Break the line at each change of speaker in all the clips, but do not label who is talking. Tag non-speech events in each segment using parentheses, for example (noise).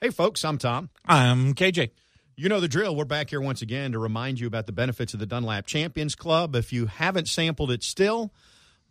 Hey, folks, I'm Tom.
I'm KJ.
You know the drill. We're back here once again to remind you about the benefits of the Dunlap Champions Club. If you haven't sampled it still,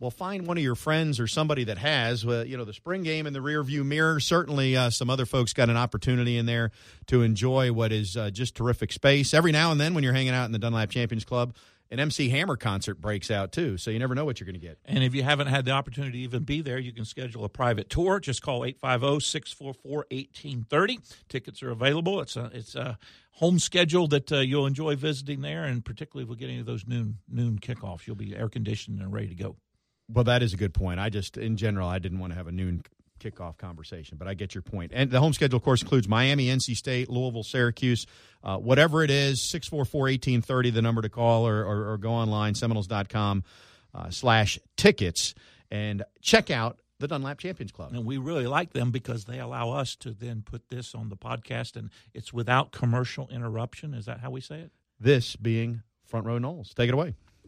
well, find one of your friends or somebody that has. Uh, you know, the spring game in the rearview mirror. Certainly, uh, some other folks got an opportunity in there to enjoy what is uh, just terrific space. Every now and then, when you're hanging out in the Dunlap Champions Club, an MC Hammer concert breaks out too. So you never know what you're going to get.
And if you haven't had the opportunity to even be there, you can schedule a private tour. Just call 850-644-1830. Tickets are available. It's a it's a home schedule that uh, you'll enjoy visiting there, and particularly if we get any of those noon noon kickoffs, you'll be air conditioned and ready to go.
Well, that is a good point. I just, in general, I didn't want to have a noon kickoff conversation, but I get your point. And the home schedule, of course, includes Miami, NC State, Louisville, Syracuse, uh, whatever it is, 644 1830, the number to call, or, or, or go online, seminoles.com uh, slash tickets, and check out the Dunlap Champions Club.
And we really like them because they allow us to then put this on the podcast, and it's without commercial interruption. Is that how we say it?
This being Front Row Noles. Take it away.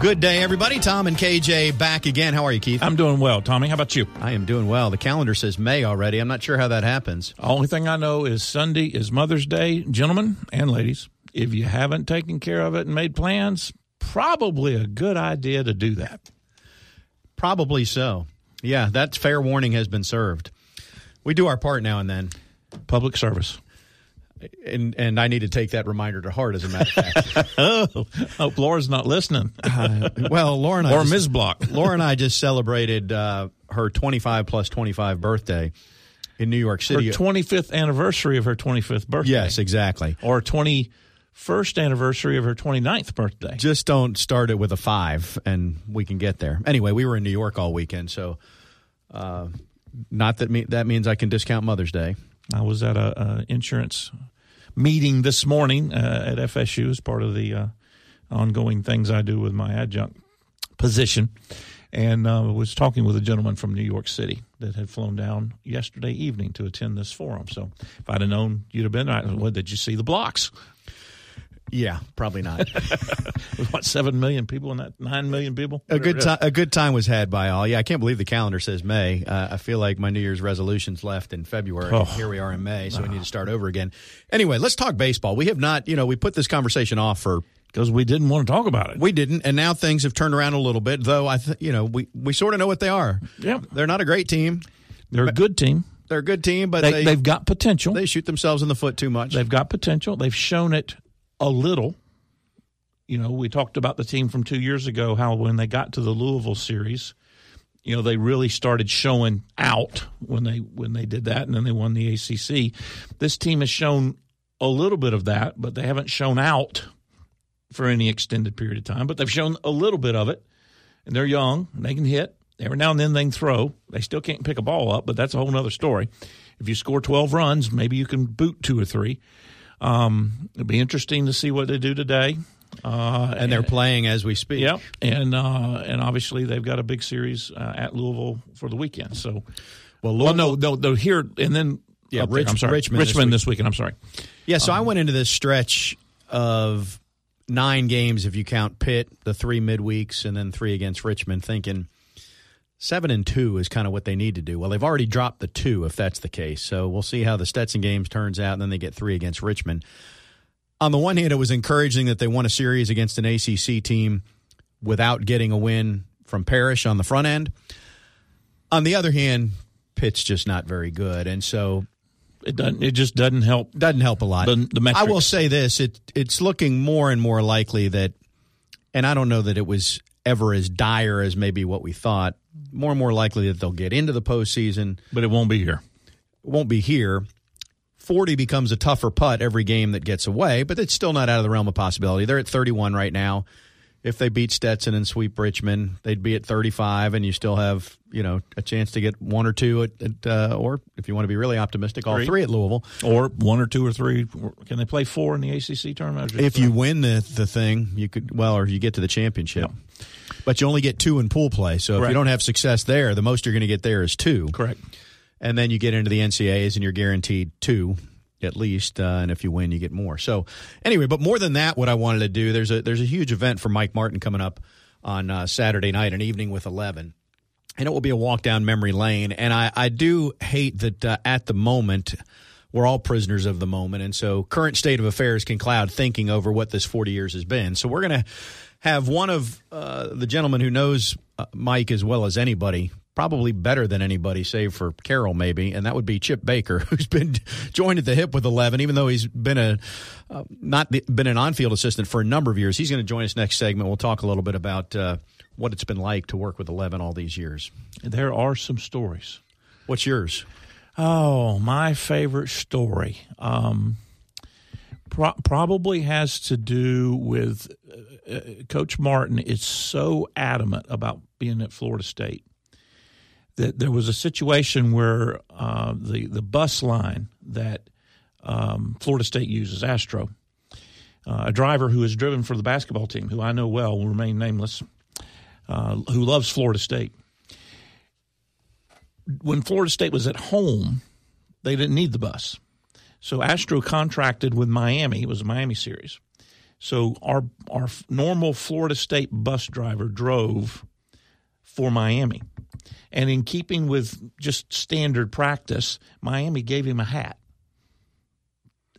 Good day, everybody. Tom and KJ back again. How are you, Keith?
I'm doing well, Tommy. How about you?
I am doing well. The calendar says May already. I'm not sure how that happens.
Only thing I know is Sunday is Mother's Day, gentlemen and ladies. If you haven't taken care of it and made plans, probably a good idea to do that.
Probably so. Yeah, that fair warning has been served. We do our part now and then.
Public service
and and I need to take that reminder to heart. As a matter of fact, (laughs)
oh, hope Laura's not listening.
uh, well, Laura and I
or Ms. Block. (laughs)
Laura and I just celebrated uh, her 25 plus 25 birthday in New York City.
Her 25th anniversary of her 25th birthday.
Yes, exactly.
Or 21st anniversary of her 29th birthday.
Just don't start it with a five, and we can get there. Anyway, we were in New York all weekend, so uh, not that me- that means I can discount Mother's Day.
I was at a, a insurance meeting this morning uh, at FSU as part of the uh, ongoing things I do with my adjunct position, and uh, was talking with a gentleman from New York City that had flown down yesterday evening to attend this forum. So if I'd have known you'd have been, there, well, did you see the blocks?
Yeah, probably not. (laughs)
what seven million people in that nine million people?
A good time. A good time was had by all. Yeah, I can't believe the calendar says May. Uh, I feel like my New Year's resolutions left in February. Oh. Here we are in May, so we need to start over again. Anyway, let's talk baseball. We have not, you know, we put this conversation off for
because we didn't want to talk about it.
We didn't, and now things have turned around a little bit. Though I, th- you know, we we sort of know what they are.
Yeah,
they're not a great team.
They're a good team.
They're a good team, but
they, have got potential.
They shoot themselves in the foot too much.
They've got potential. They've shown it a little you know, we talked about the team from two years ago, how when they got to the Louisville series, you know, they really started showing out when they when they did that, and then they won the ACC. This team has shown a little bit of that, but they haven't shown out for any extended period of time. But they've shown a little bit of it, and they're young. And they can hit every now and then. They can throw. They still can't pick a ball up, but that's a whole other story. If you score twelve runs, maybe you can boot two or three. Um, it'll be interesting to see what they do today.
Uh, and they're playing as we speak.
Yep, and uh, and obviously they've got a big series uh, at Louisville for the weekend. So,
well,
well no, no, no, here and then
yeah, Rich,
I'm sorry,
Richmond,
Richmond
this
week. this weekend. I'm sorry.
Yeah, so um, I went into this stretch of nine games if you count Pitt, the three midweeks, and then three against Richmond, thinking seven and two is kind of what they need to do. Well, they've already dropped the two if that's the case. So we'll see how the Stetson games turns out, and then they get three against Richmond on the one hand, it was encouraging that they won a series against an ACC team without getting a win from Parrish on the front end. On the other hand, Pitt's just not very good, and so
it doesn't. It just doesn't help.
Doesn't help a lot.
The, the
I will say this: it it's looking more and more likely that, and I don't know that it was ever as dire as maybe what we thought. More and more likely that they'll get into the postseason,
but it won't be here.
It won't be here. 40 becomes a tougher putt every game that gets away, but it's still not out of the realm of possibility. They're at 31 right now. if they beat Stetson and sweep Richmond, they'd be at 35, and you still have you know a chance to get one or two at, at uh, or if you want to be really optimistic, all
Three.
three at Louisville.
Or one or two or three. Can they play four in the ACC tournament?
If you win the the thing, you could well, or you get to the championship. But you only get two in pool play. So if you don't have success there, the most you're going to get there is two.
correct.
and then you get into the NCAAs and you're guaranteed two at least, uh, and if you win, you get more. So anyway, but more than that, what I wanted to do there's a there's a huge event for Mike Martin coming up on uh, Saturday night, an evening with eleven. And it will be a walk down memory lane. And I, I do hate that uh, at the moment, we're all prisoners of the moment. And so current state of affairs can cloud thinking over what this 40 years has been. So we're going to have one of uh, the gentlemen who knows uh, Mike as well as anybody, probably better than anybody, save for Carol maybe, and that would be Chip Baker, (laughs) who's been joined at the hip with 11, even though he's been a uh, not the, been an on-field assistant for a number of years. He's going to join us next segment. We'll talk a little bit about uh, what it's been like to work with 11 all these years.
There are some stories.
What's yours?
Oh, my favorite story um, pro- probably has to do with uh, uh, Coach Martin is so adamant about being at Florida State that there was a situation where uh, the the bus line that um, Florida State uses, Astro, uh, a driver who has driven for the basketball team, who I know well, will remain nameless, uh, who loves Florida State when Florida State was at home, they didn't need the bus. So Astro contracted with Miami. It was a Miami series. So our our normal Florida State bus driver drove for Miami. And in keeping with just standard practice, Miami gave him a hat.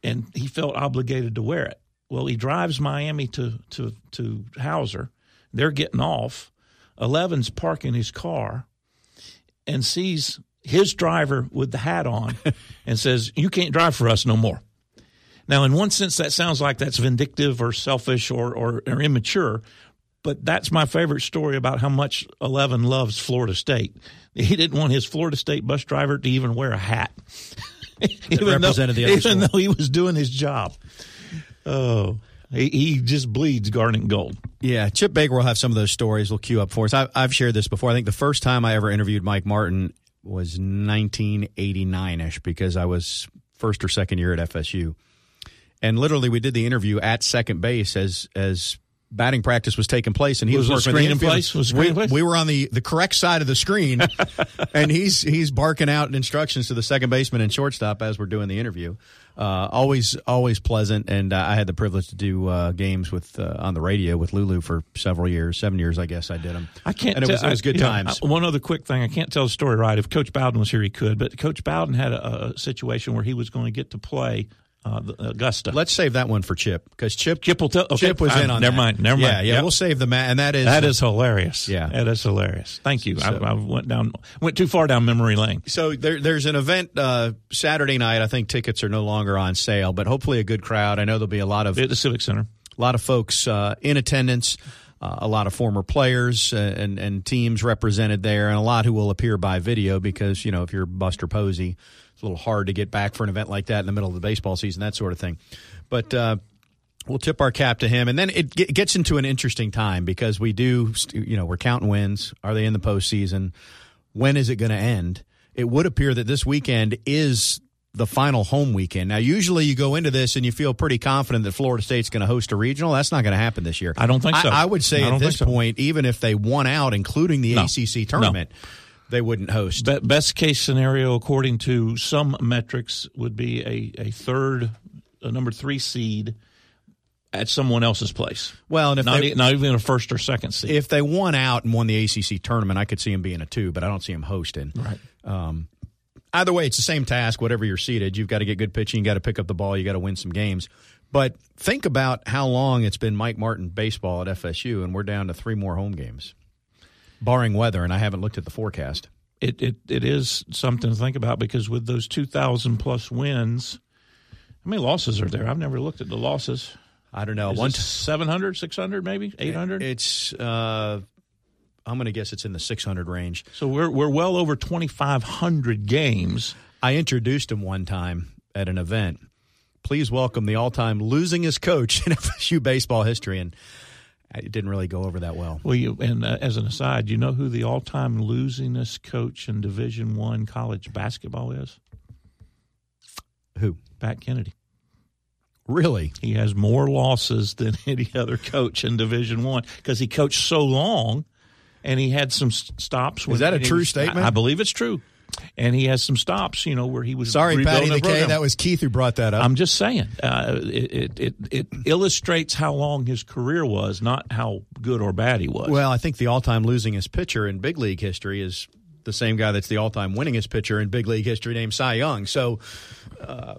And he felt obligated to wear it. Well, he drives Miami to to to Howser. They're getting off. Eleven's parking his car and sees his driver with the hat on (laughs) and says, You can't drive for us no more. Now, in one sense, that sounds like that's vindictive or selfish or, or, or immature, but that's my favorite story about how much 11 loves Florida State. He didn't want his Florida State bus driver to even wear a hat. (laughs) even
represented
though,
the other
even though he was doing his job. Oh, he, he just bleeds garnet gold.
Yeah, Chip Baker will have some of those stories. We'll queue up for us. I, I've shared this before. I think the first time I ever interviewed Mike Martin was 1989 ish because I was first or second year at FSU, and literally we did the interview at second base as as batting practice was taking place, and he was,
Was
working
in place? Was
we,
place?
we were on the the correct side of the screen, (laughs) and he's he's barking out instructions to the second baseman and shortstop as we're doing the interview. Uh, always always pleasant, and uh, I had the privilege to do uh, games with uh, on the radio with Lulu for several years, seven years, I guess I did them.
I can't.
and it
tell-
was, it was good
I- you know,
times.
One other quick thing, I can't tell the story right. If Coach Bowden was here, he could. But Coach Bowden had a, a situation where he was going to get to play uh, Augusta.
Let's save that one for Chip because Chip
Chip will tell. Okay,
Chip was
I-
in on
Never
that.
mind. Never
Yeah,
mind.
yeah.
Yep.
We'll save the ma- and that is
that is hilarious.
Yeah.
that is hilarious. Thank you.
So-
I, I went down, went too far down memory lane.
So there, there's an event uh, Saturday night. I think tickets are no longer on sale, but hopefully a good crowd. I know there'll be a lot of
At the Civic Center.
a lot of folks uh, in attendance, uh, a lot of former players uh, and and teams represented there, and a lot who will appear by video because you know if you're Buster Posey, it's a little hard to get back for an event like that in the middle of the baseball season, that sort of thing. But uh, we'll tip our cap to him, and then it ge- gets into an interesting time because we do, you know, we're counting wins. Are they in the postseason? When is it going to end? It would appear that this weekend is the final home weekend. Now, usually you go into this and you feel pretty confident that Florida State's going to host a regional. That's not going to happen this year.
I don't think so.
I, would say
I
at this
so.
point, even if they won out, including the
No.
ACC tournament, they wouldn't host.
Be- best case scenario, according to some metrics, would be a, a third, a number three seed at someone else's place.
well, and if
Not,
they,
e- not even a first or second seed.
if they won out and won the ACC tournament, I could see them being a two, but I don't see them hosting.
right.
Um, either way, it's the same task. Whatever you're seated, you've got to get good pitching. You got to pick up the ball. You got to win some games. But think about how long it's been Mike Martin baseball at FSU, and we're down to three more home games, barring weather. And I haven't looked at the forecast.
it, it it is something to think about because with those 2,000 plus wins, how many losses are there? I've never looked at the losses.
I don't know.
Is
One
it 700, 600, maybe 800?
It's uh, I'm going to guess it's in the 600 range.
so we're we're well over 2,500 games.
I introduced him one time at an event. Please welcome the all-time losingest coach (laughs) in FSU baseball history, and it didn't really go over that well.
Well, you, and uh, as an aside, you know who the all-time losingest coach in Division One college basketball is?
Who?
Pat Kennedy.
Really?
He has more losses than (laughs) any other coach in Division One because he coached so long, and he had some stops.
Is that a true statement?
I, I believe it's true and he has some stops, you know, where he was.
Sorry, Patty the
K.
That was Keith who brought that up.
I'm just saying, uh, it, it it illustrates how long his career was, not how good or bad he was.
Well, I think the all-time losingest pitcher in big league history is the same guy that's the all-time winningest pitcher in big league history, named Cy Young. So. Uh,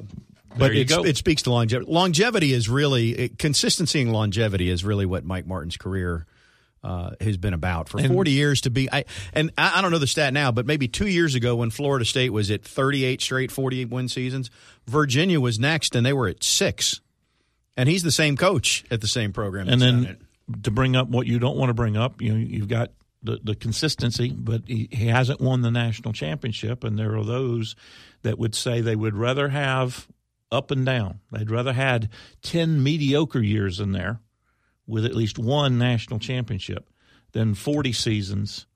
but it speaks to longevity. Longevity is really it, consistency and longevity is really what Mike Martin's career uh, has been about for and, 40 years to be. I, and I, I, don't know the stat now, but maybe two years ago when Florida State was at 38 straight 48 win seasons, Virginia was next and they were at six. And he's the same coach at the same program.
And then to bring up what you don't want to bring up, you know, you've got the, the consistency, but he, he hasn't won the national championship. And there are those that would say they would rather have up and down. They'd rather had 10 mediocre years in there with at least one national championship than 40 seasons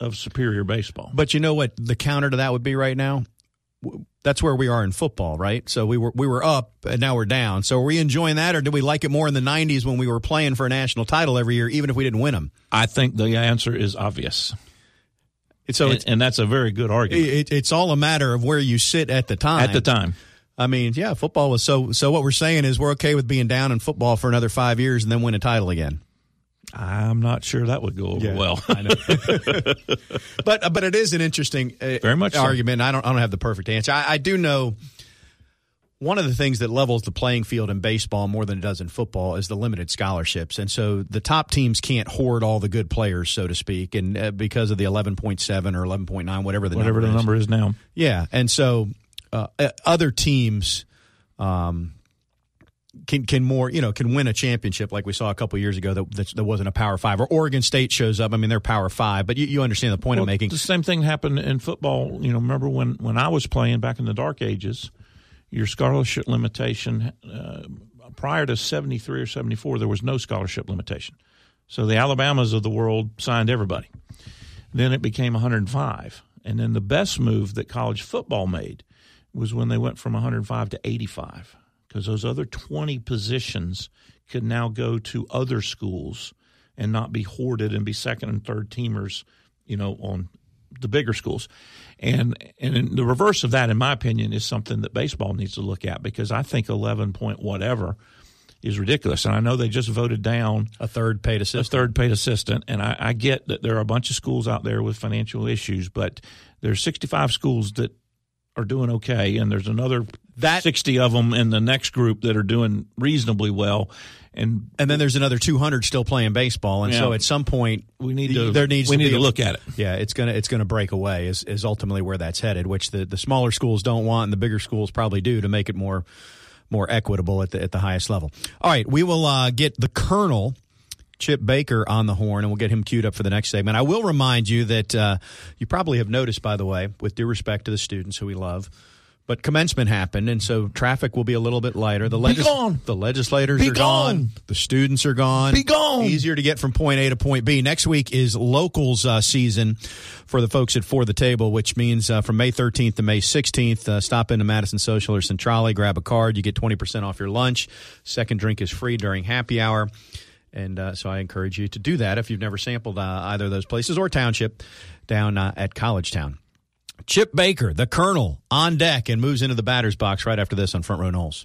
of superior baseball.
But you know what the counter to that would be right now? That's where we are in football, right? So we were we were up and now we're down. So are we enjoying that or do we like it more in the 90s when we were playing for a national title every year even if we didn't win them?
I think the answer is obvious.
So
and, and that's a very good argument.
It, it's all a matter of where you sit at the time.
At the time.
I mean, yeah, football was so. So what we're saying is we're okay with being down in football for another five years and then win a title again.
I'm not sure that would go over yeah, well. (laughs)
but but it is an interesting uh,
very much
argument. So. I don't I don't have the perfect answer. I, I, do know one of the things that levels the playing field in baseball more than it does in football is the limited scholarships, and so the top teams can't hoard all the good players, so to speak, and uh, because of the 11.7 or 11.9, whatever the
whatever
number
the
is.
number is now.
Yeah, and so uh, other teams um, can can more you know can win a championship like we saw a couple years ago that, that, that wasn't a Power Five or Oregon State shows up. I mean they're Power Five, but you, you understand the point
well,
I'm making.
The same thing happened in football. You know, remember when when I was playing back in the dark ages, your scholarship limitation uh, prior to '73 or '74 there was no scholarship limitation. So the Alabamas of the world signed everybody. Then it became 105, and then the best move that college football made was when they went from 105 to 85 because those other 20 positions could now go to other schools and not be hoarded and be second and third teamers, you know, on the bigger schools. And and the reverse of that, in my opinion, is something that baseball needs to look at because I think 11 point whatever is ridiculous. And I know they just voted down
a third paid assistant.
A third paid assistant. And I, I get that there are a bunch of schools out there with financial issues, but there are 65 schools that are doing okay, and there's another that, 60 of them in the next group that are doing reasonably well. And
and then there's another 200 still playing baseball, and yeah, so at some point
we need to
there needs
we
to
need to look at it.
Yeah, it's gonna it's gonna break away is is ultimately where that's headed, which the the smaller schools don't want, and the bigger schools probably do to make it more more equitable at the at the highest level. All right, we will uh, get the Colonel Chip Baker on the horn, and we'll get him queued up for the next segment. I will remind you that uh, you probably have noticed, by the way, with due respect to the students who we love, but commencement happened, and so traffic will be a little bit lighter. The,
legis- gone.
the legislators
be
are
gone.
gone. The students are gone.
Be gone.
Easier to get from point A to point B. Next week is locals uh, season for the folks at For the Table, which means uh, from May 13th to May 16th, uh, stop into Madison Social or Centrale, grab a card. You get 20% off your lunch. Second drink is free during happy hour. And uh, so I encourage you to do that if you've never sampled uh, either of those places or Township down uh, at College Town. Chip Baker, the Colonel, on deck and moves into the batter's box right after this on Front Row Noles.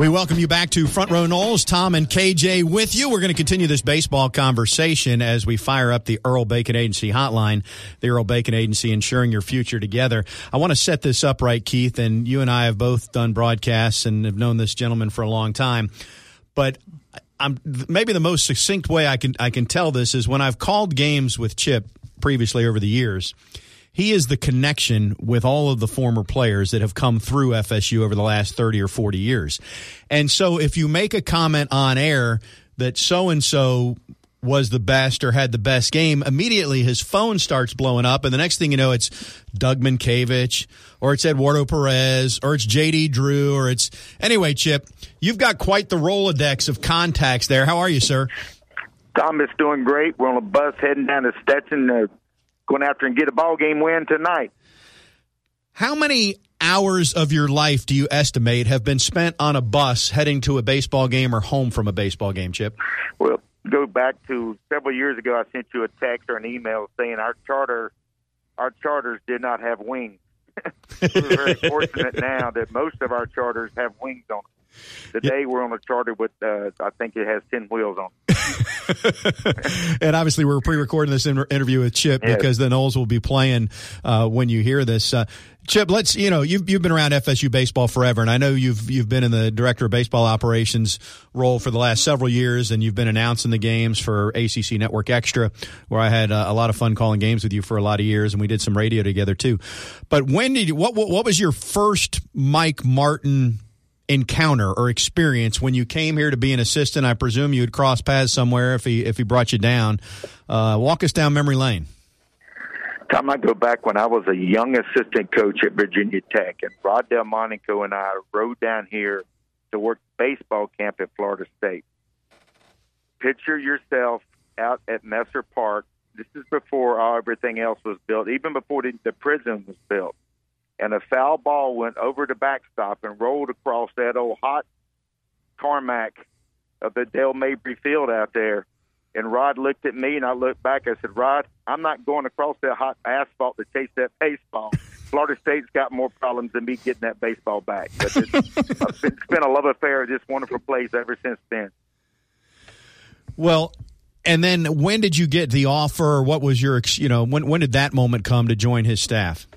We welcome you back to Front Row Noles. Tom and KJ with you. We're going to continue this baseball conversation as we fire up the Earl Bacon Agency hotline. The Earl Bacon Agency, ensuring your future together. I want to set this up right, Keith, and you and I have both done broadcasts and have known this gentleman for a long time. But I'm maybe the most succinct way I can I can tell this is when I've called games with Chip previously over the years he is the connection with all of the former players that have come through FSU over the last 30 or 40 years. And so if you make a comment on air that so and so was the best or had the best game, immediately his phone starts blowing up. And the next thing you know, it's Doug Mientkiewicz or it's Eduardo Perez or it's JD Drew or it's. Anyway, Chip, you've got quite the Rolodex of contacts there. How are you, sir?
Tom is doing great. We're on a bus heading down to Stetson. Going after and get a ball game win tonight.
How many hours of your life do you estimate have been spent on a bus heading to a baseball game or home from a baseball game, Chip?
Well, go back to several years ago. I sent you a text or an email saying our charter, our charters did not have wings. (laughs) We're very fortunate now that most of our charters have wings on them. Today we're on a charter with, uh, I think it has ten wheels on. (laughs)
and obviously, we're pre-recording this inter- interview with Chip yes. because the Noles will be playing uh, when you hear this. Uh, Chip, let's you know you've you've been around FSU baseball forever, and I know you've you've been in the director of baseball operations role for the last several years, and you've been announcing the games for ACC Network Extra, where I had uh, a lot of fun calling games with you for a lot of years, and we did some radio together too. But when did you what what, what was your first Mike Martin? Encounter or experience when you came here to be an assistant? I presume you would cross paths somewhere if he if he brought you down. Uh, walk us down memory lane.
Time I go back when I was a young assistant coach at Virginia Tech, and Rod Delmonico and I rode down here to work baseball camp at Florida State. Picture yourself out at Messer Park. This is before all everything else was built, even before the prison was built and a foul ball went over the backstop and rolled across that old hot tarmac of the Dale Mabry Field out there. And Rod looked at me, and I looked back. I said, "Rod, I'm not going across that hot asphalt to chase that baseball. Florida State's got more problems than me getting that baseball back." But it's, (laughs) it's been a love affair of this wonderful place ever since then.
Well, and then when did you get the offer? What was your, you know, when when did that moment come to join his staff?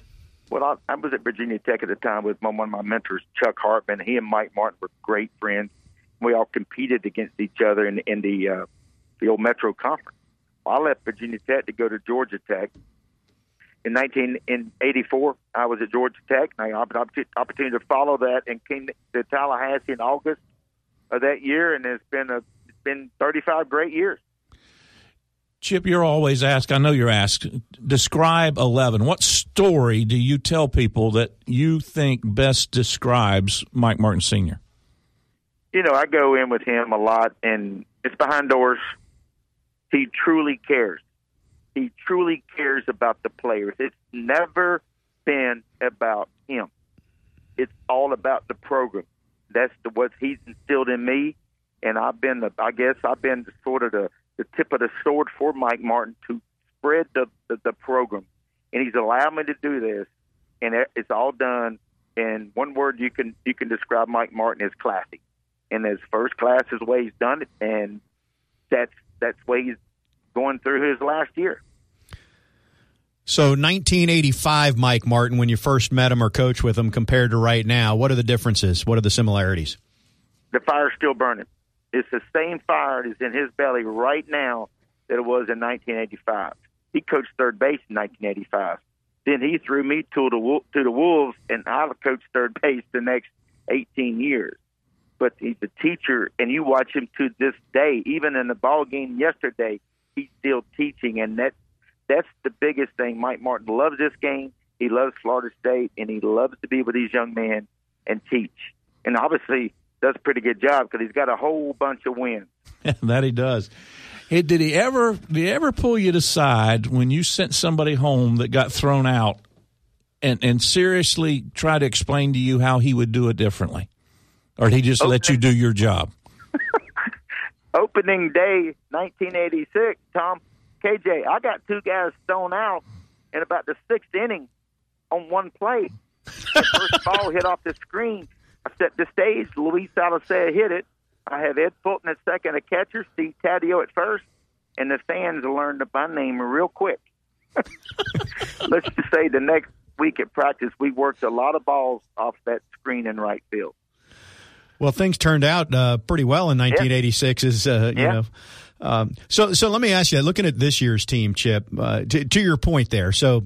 Well, I, I was at Virginia Tech at the time with my, one of my mentors, Chuck Hartman. He and Mike Martin were great friends. We all competed against each other in, in the uh, the old Metro Conference. I left Virginia Tech to go to Georgia Tech. In 1984, I was at Georgia Tech, and I had the opportunity to follow that and came to Tallahassee in August of that year, and it's been a it's been 35 great years.
Chip, you're always asked, I know you're asked, describe 11. What story do you tell people that you think best describes Mike Martin Sr.?
You know, I go in with him a lot, and it's behind doors. He truly cares. He truly cares about the players. It's never been about him. It's all about the program. That's the, what he's instilled in me, and I've been the. I guess I've been sort of the the tip of the sword for Mike Martin to spread the, the, the program. And he's allowed me to do this, and it's all done in one word. You can you can describe Mike Martin as classy, and as first class is the way he's done it, and that's that's the way he's going through his last year.
So 1985, Mike Martin, when you first met him or coached with him, compared to right now, what are the differences? What are the similarities?
The fire's still burning. It's the same fire that's in his belly right now that it was in 1985. He coached third base in 1985. Then he threw me to the to the Wolves, and I coached third (laughs) base the next 18 years. But he's a teacher, and you watch him to this day. Even in the ball game yesterday, he's still teaching, and that that's the biggest thing. Mike Martin loves this game. He loves Florida State, and he loves to be with these young men and teach. And obviously, does a pretty good job because he's got a whole bunch of wins. (laughs)
that he does. Hey, did he ever did he ever pull you aside when you sent somebody home that got thrown out and and seriously try to explain to you how he would do it differently? Or did he just let you do your job? (laughs)
Opening day 1986, Tom KJ, I got two guys thrown out in about the sixth inning on one play. The first ball hit off the screen I set the stage. Luis Alicea hit it. I have Ed Fulton at second, a catcher, Steve Taddeo at first, and the fans learned my name real quick. (laughs) Let's just say the next week at practice, we worked a lot of balls off that screen in right field.
Well, things turned out uh, pretty well in 1986. Is uh, you
Yeah.
know. Um, so, so let me ask you. Looking at this year's team, Chip, uh, to, to your point there. So,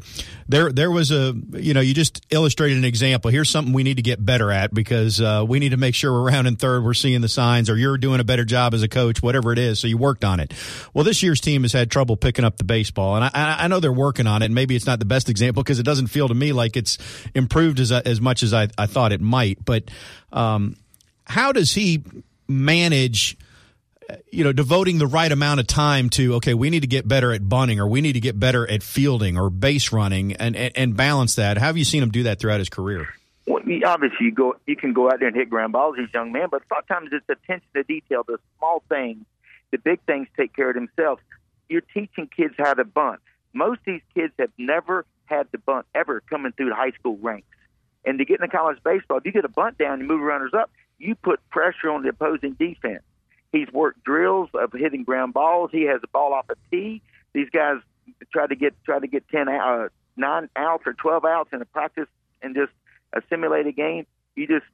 there, there was a, you know, you just illustrated an example. Here's something we need to get better at because uh, we need to make sure we're rounding third. We're seeing the signs, or you're doing a better job as a coach, whatever it is. So you worked on it. Well, this year's team has had trouble picking up the baseball, and I, I I know they're working on it. And maybe it's not the best example because it doesn't feel to me like it's improved as as much as I, I thought it might. But um, how does he manage you know devoting the right amount of time to okay we need to get better at bunting or we need to get better at fielding or base running and and, and balance that how have you seen him do that throughout his career
Well, obviously, you go you can go out there and hit ground balls, a young man, but sometimes it's attention to detail, the small things, the big things take care of themselves. You're teaching kids how to bunt. Most of these kids have never had the bunt ever coming through the high school ranks. And to get into college baseball, if you get a bunt down and move runners up, you put pressure on the opposing defense. He's worked drills of hitting ground balls. He has a ball off a tee. These guys try to get try to get ten uh, nine outs or twelve outs in a practice and just a simulated game. You just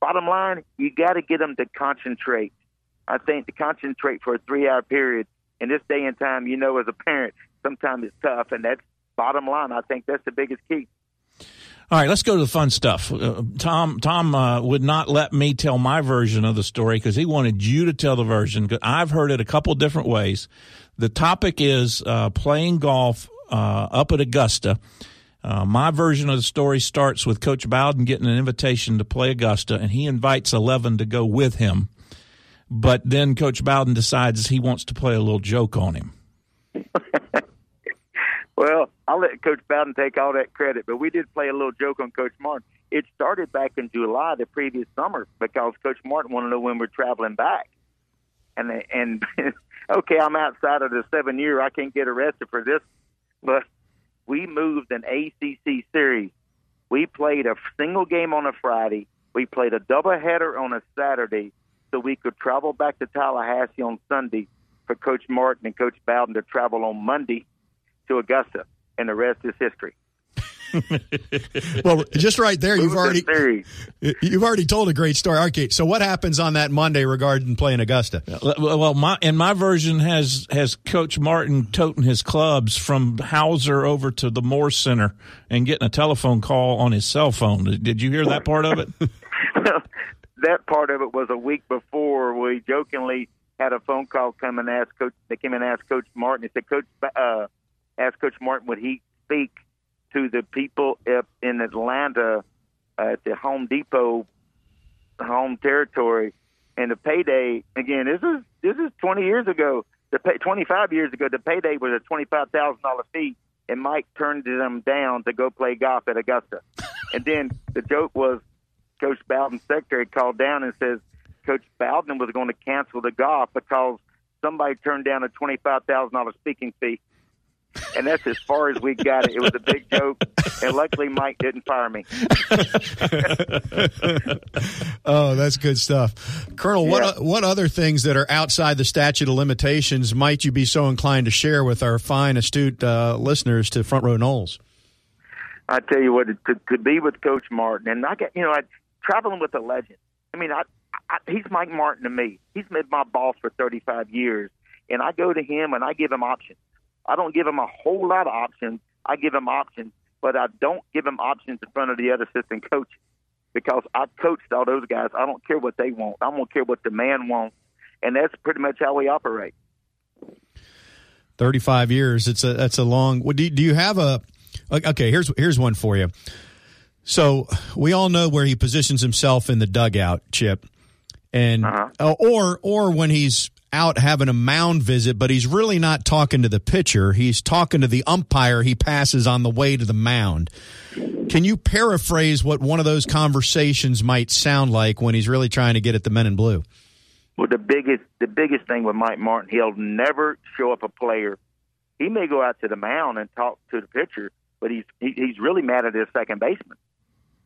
bottom line, you got to get them to concentrate. I think to concentrate for a three hour period in this day and time, you know, as a parent, sometimes it's tough, and that's bottom line. I think that's the biggest key.
All right, let's go to the fun stuff. Uh, Tom Tom uh, would not let me tell my version of the story because he wanted you to tell the version. I've heard it a couple different ways. The topic is uh, playing golf uh, up at Augusta. Uh, my version of the story starts with Coach Bowden getting an invitation to play Augusta, and he invites Eleven to go with him. But then Coach Bowden decides he wants to play a little joke on him. (laughs)
Well, I'll let Coach Bowden take all that credit, but we did play a little joke on Coach Martin. It started back in July the previous summer because Coach Martin wanted to know when we're traveling back. And and (laughs) okay, I'm outside of the seven year. I can't get arrested for this, but we moved an ACC series. We played a single game on a Friday. We played a doubleheader on a Saturday, so we could travel back to Tallahassee on Sunday for Coach Martin and Coach Bowden to travel on Monday to Augusta, and the rest is history. (laughs)
well just right there you've already you've already told a great story okay so what happens on that monday regarding playing augusta
Well, my and my version has has Coach Martin toting his clubs from Howser over to the Moore Center and getting a telephone call on his cell phone. Did you hear that part of it? (laughs)
that part of it was a week before we jokingly had a phone call come and ask Coach. They came and asked Coach Martin. They said, Coach, uh, asked Coach Martin would he speak to the people up in Atlanta uh, at the Home Depot home territory, and the payday again. This is this is 20 years ago. The pay, 25 years ago, the payday was a twenty-five thousand dollar fee, and Mike turned them down to go play golf at Augusta. (laughs) and then the joke was Coach Bowden's secretary called down and says Coach Bowden was going to cancel the golf because somebody turned down a twenty-five thousand dollar speaking fee. And that's as far as we got it. It was a big joke, and luckily Mike didn't fire me. (laughs)
oh that's good stuff colonel
Yeah.
what what other things that are outside the statute of limitations might you be so inclined to share with our fine astute uh, listeners to front row noles
I tell you what, to, to be with Coach Martin, and I get, you know, I traveling with a legend. I mean, I, I, he's Mike Martin to me. He's been my boss for 35 years, and I go to him and I give him options. I don't give him a whole lot of options. I give him options, but I don't give him options in front of the other assistant coaches because I coached all those guys. I don't care what they want. I don't care what the man wants, and that's pretty much how we operate.
35 years it's a that's a long do you, do you have a okay here's here's one for you so we all know where he positions himself in the dugout chip and
Uh-huh.
uh, or or when he's out having a mound visit but he's really not talking to the pitcher. He's talking to the umpire. He passes on the way to the mound. Can you paraphrase what one of those conversations might sound like when he's really trying to get at the men in blue?
Well, the biggest the biggest thing with Mike Martin, he'll never show up a player. He may go out to the mound and talk to the pitcher, but he's he, he's really mad at his second baseman,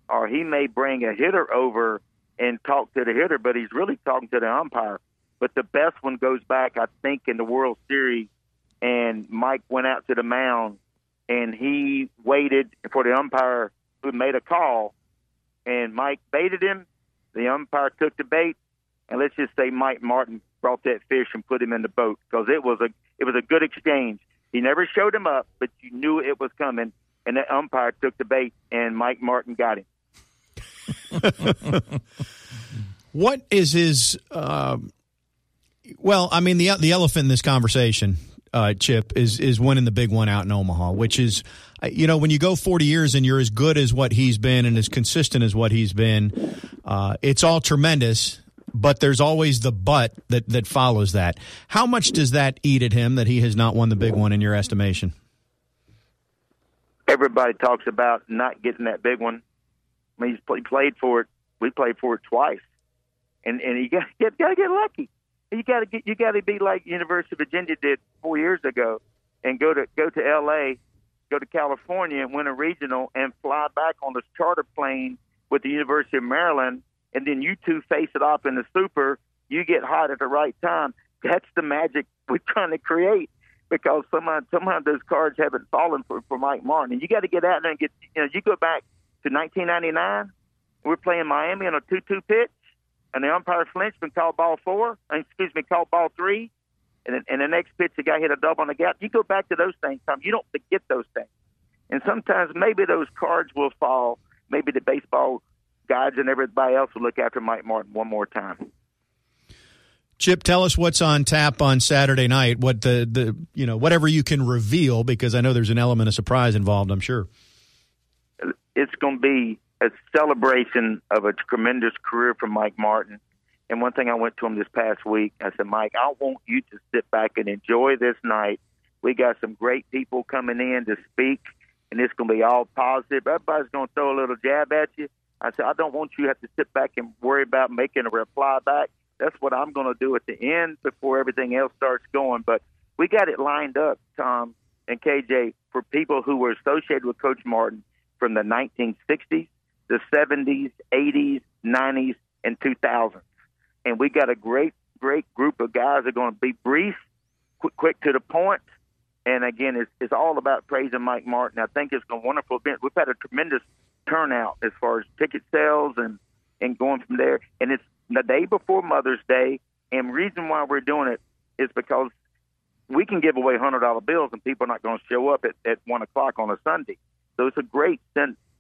or he may bring a hitter over and talk to the hitter, but he's really talking to the umpire. But the best one goes back, I think, in the World Series, and Mike went out to the mound and he waited for the umpire who made a call, and Mike baited him. The umpire took the bait, and let's just say Mike Martin brought that fish and put him in the boat because it was a it was a good exchange. He never showed him up, but you knew it was coming, and the umpire took the bait, and Mike Martin got him. (laughs)
what is his? Uh, well, I mean the the elephant in this conversation, uh, Chip, is is winning the big one out in Omaha, which is, uh, you know, when you go forty years and you're as good as what he's been and as consistent as what he's been, uh, it's all tremendous. But there's always the but that that follows that. How much does that eat at him that he has not won the big one in your estimation?
Everybody talks about not getting that big one. I mean, he's played for it. We played for it twice, and and you got you (laughs) got to get lucky. You got to get you got to be like University of Virginia did four years ago, and go to go to L.A., go to California, and win a regional, and fly back on this charter plane with the University of Maryland, and then you two face it off in the super. You get hot at the right time. That's the magic we're trying to create because somehow somehow those cards haven't fallen for, for Mike Martin. And you got to get out there and get you know you go back to 1999. We're playing Miami on a 2-2 pitch, and the umpire flinched and called ball four. Uh, excuse me, called ball three. And, then, and the next pitch, the guy hit a double on the gap. You go back to those things, Tom. You don't forget those things. And sometimes maybe those cards will fall. Maybe the baseball guys and everybody else will look after Mike Martin one more time.
Chip, tell us what's on tap on Saturday night. What the the you know whatever you can reveal because I know there's an element of surprise involved. I'm sure
it's going to be a celebration of a tremendous career for Mike Martin. And one thing I went to him this past week, I said, Mike, I want you to sit back and enjoy this night. We got some great people coming in to speak, and it's going to be all positive. Everybody's going to throw a little jab at you. I said, I don't want you to have to sit back and worry about making a reply back. That's what I'm going to do at the end before everything else starts going. But we got it lined up, Tom and KJ, for people who were associated with Coach Martin from the 1960s, the 70s, 80s, 90s, and 2000s. And we got a great, great group of guys that are going to be brief, quick, quick to the point. And again, it's, it's all about praising Mike Martin. I think it's a wonderful event. We've had a tremendous turnout as far as ticket sales and, and going from there. And it's the day before Mother's Day. And reason why we're doing it is because we can give away hundred dollar bills and people are not going to show up at, at one o'clock on a Sunday. So it's a great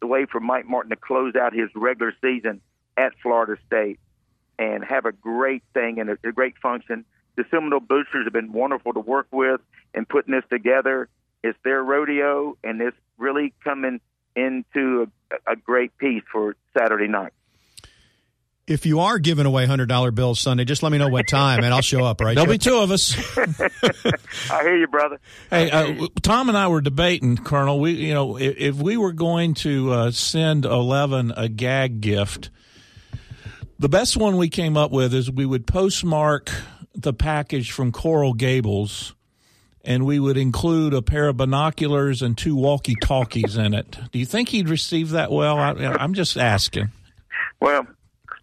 way for Mike Martin to close out his regular season at Florida State and have a great thing and a, a great function. The Seminole Boosters have been wonderful to work with and putting this together. It's their rodeo, and it's really coming into a, a great piece for Saturday night.
If you are giving away hundred dollar bills Sunday, just let me know what time, and I'll show up. Right?
There'll be two of us. (laughs)
I hear you, brother.
Hey, uh, Tom and I were debating, Colonel. We, you know, if, if we were going to uh, send Eleven a gag gift, the best one we came up with is we would postmark the package from Coral Gables and we would include a pair of binoculars and two walkie talkies in it. Do you think he'd receive that well? I, am just asking.
Well,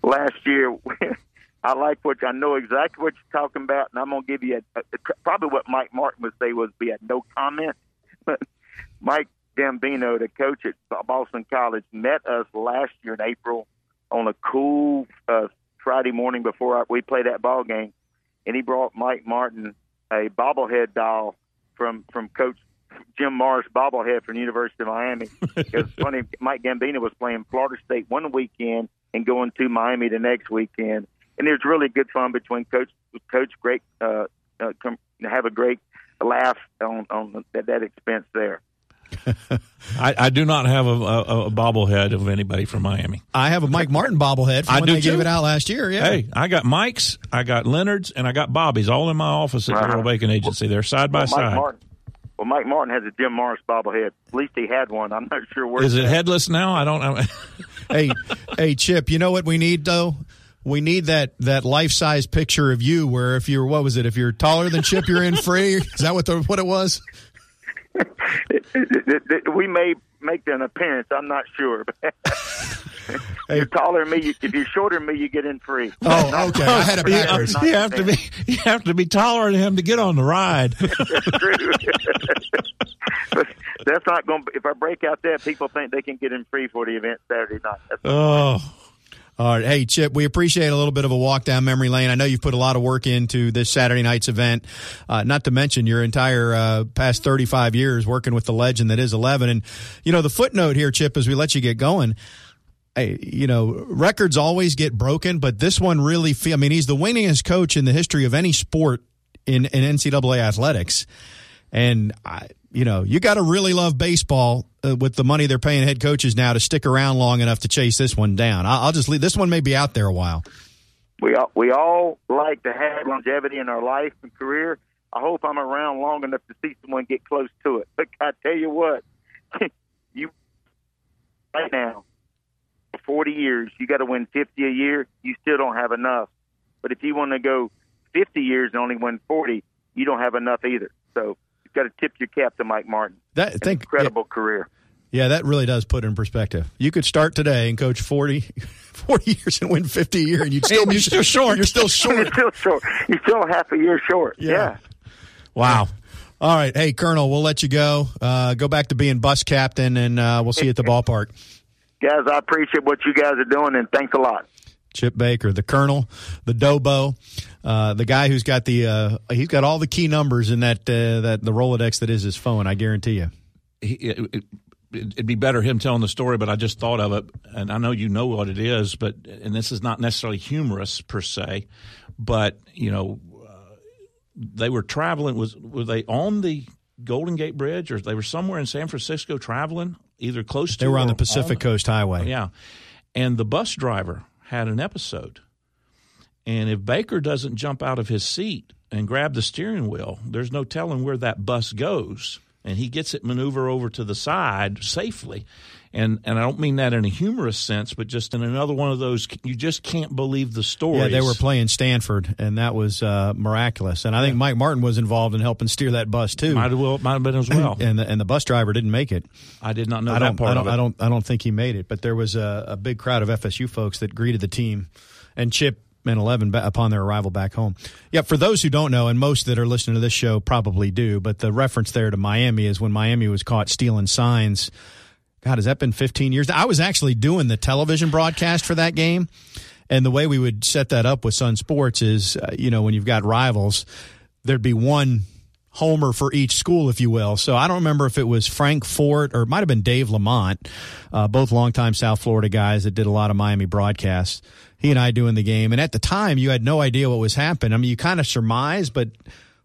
last year, (laughs) I like what I know exactly what you're talking about, and I'm going to give you a, a, probably what Mike Martin would say was be a no comment. But (laughs) Mike Gambino, the coach at Boston College, met us last year in April on a cool uh, Friday morning before we played that ball game, and he brought Mike Martin a bobblehead doll from from Coach Jim Morris bobblehead from the University of Miami. (laughs) Because funny, Mike Gambino was playing Florida State one weekend and going to Miami the next weekend, and there's really good fun between coach coach great uh, uh, come, have a great laugh on on that, that expense there. (laughs)
I, I, do not have a, a, a, bobblehead of anybody from Miami.
I have a Mike Martin bobblehead from I when they too. gave it out last year. Yeah.
Hey, I got Mike's, I got Leonard's, and I got Bobby's all in my office at uh-huh. the Earl Bacon Agency. They're side by well, side.
Martin, well, Mike Martin has a Jim Morris bobblehead. At least he had one. I'm not sure where.
Is it at. headless now? I don't know. (laughs)
hey, hey, Chip. You know what we need though? we need that that life size picture of you where if you're what was it if you're taller than Chip you're in free is that what the what it was (laughs)
we may make an appearance. I'm not sure. (laughs) you're taller than me. If you're shorter than me, you get in free.
Oh, okay. I had a
You,
backwards.
you have to be you have to be taller than him to get on the ride. (laughs)
That's true. but (laughs) that's not going. to If I break out that, people think they can get in free for the event Saturday night. That's
Oh,
All right. Hey, Chip, we appreciate a little bit of a walk down memory lane. I know you've put a lot of work into this Saturday night's event, uh, not to mention your entire uh, past 35 years working with the legend that is 11. And, you know, the footnote here, Chip, as we let you get going, hey, you know, records always get broken, but this one really feel. I mean, he's the winningest coach in the history of any sport in, in NCAA athletics. And I, you know, you got to really love baseball uh, with the money they're paying head coaches now to stick around long enough to chase this one down. I'll, I'll just leave. This one may be out there a while.
we all we all like to have longevity in our life and career. I hope I'm around long enough to see someone get close to it. But I tell you what, (laughs) you right now 40 years, you got to win 50 a year. You still don't have enough. But if you want to go 50 years and only win 40, you don't have enough either. So you've got to tip your cap to Mike Martin.
That think
Incredible career.
Yeah, that really does put it in perspective. You could start today and coach 40, (laughs) 40 years and win 50 a year, and you'd still be (laughs)
you're still short.
You're still (laughs)
You're
short.
still short. You're still half a year short.
Yeah.
yeah.
wow.
All right. Hey, Colonel, we'll let you go. Uh, go back to being bus captain, and uh, we'll see you at the ballpark.
Guys, I appreciate what you guys are doing, and thanks a lot.
Chip Baker, the Colonel, the Dobo, uh, the guy who's got the uh, he's got all the key numbers in that uh, that the Rolodex that is his phone. I guarantee you.
He, it, it, it'd be better him telling the story, but I just thought of it, and I know you know what it is, but and this is not necessarily humorous per se, but you know, uh, they were traveling. Was were they on the Golden Gate Bridge, or they were somewhere in San Francisco traveling, either close to
They were on the Pacific Coast Highway.
Yeah. And the bus driver had an episode. And if Baker doesn't jump out of his seat and grab the steering wheel, there's no telling where that bus goes. And he gets it maneuver over to the side safely. And and I don't mean that in a humorous sense, but just in another one of those you just can't believe the story.
Yeah, they were playing Stanford, and that was uh, miraculous. And I think Mike Martin was involved in helping steer that bus too.
might have well might have been as well. (laughs)
and the, and the bus driver didn't make it.
I did not know
I
that part
I don't.
of it.
I don't. I don't think he made it. But there was a, a big crowd of FSU folks that greeted the team, and Chip and Eleven upon their arrival back home. Yeah, for those who don't know, and most that are listening to this show probably do, but the reference there to Miami is when Miami was caught stealing signs. God, has that been 15 years? I was actually doing the television broadcast for that game. And the way we would set that up with Sun Sports is, uh, you know, when you've got rivals, there'd be one homer for each school, if you will. So I don't remember if it was Frank Fort or it might have been Dave Lamont, uh, both longtime South Florida guys that did a lot of Miami broadcasts. He and I doing the game. And at the time, you had no idea what was happening. I mean, you kind of surmised, but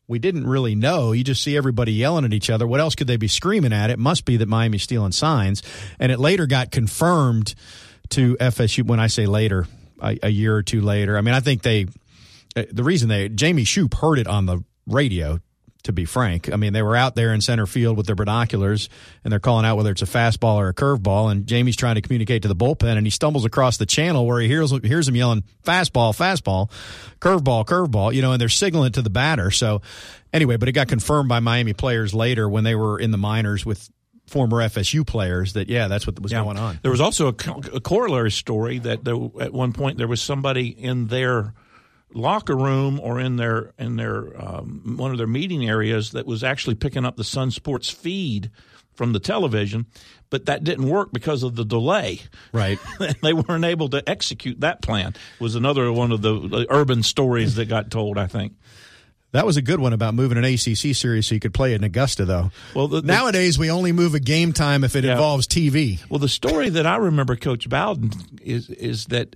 we didn't really know. You just see everybody yelling at each other. What else could they be screaming at? It must be that Miami's stealing signs. And it later got confirmed to FSU. When I say later, a, a year or two later. I mean, I think they, uh, the reason they, Jamie Shouppe heard it on the radio, to be frank. I mean, they were out there in center field with their binoculars and they're calling out whether it's a fastball or a curveball. And Jamie's trying to communicate to the bullpen and he stumbles across the channel where he hears, hears him yelling fastball, fastball, curveball, curveball, you know, and they're signaling to the batter. So anyway, but it got confirmed by Miami players later when they were in the minors with former FSU players that, yeah, that's what was
Yeah.
going on.
There was also a, co- a corollary story that there, at one point there was somebody in their locker room or in their in their um, one of their meeting areas that was actually picking up the Sun Sports feed from the television, but that didn't work because of the delay.
Right. (laughs)
they weren't able to execute that plan. Was another one of the, the urban stories that got told. I think.
That was a good one about moving an ACC series so you could play in Augusta, though.
Well, the- the-
nowadays we only move a game time if it
Yeah.
involves TV.
Well, the story that I remember, Coach Bowden, is is that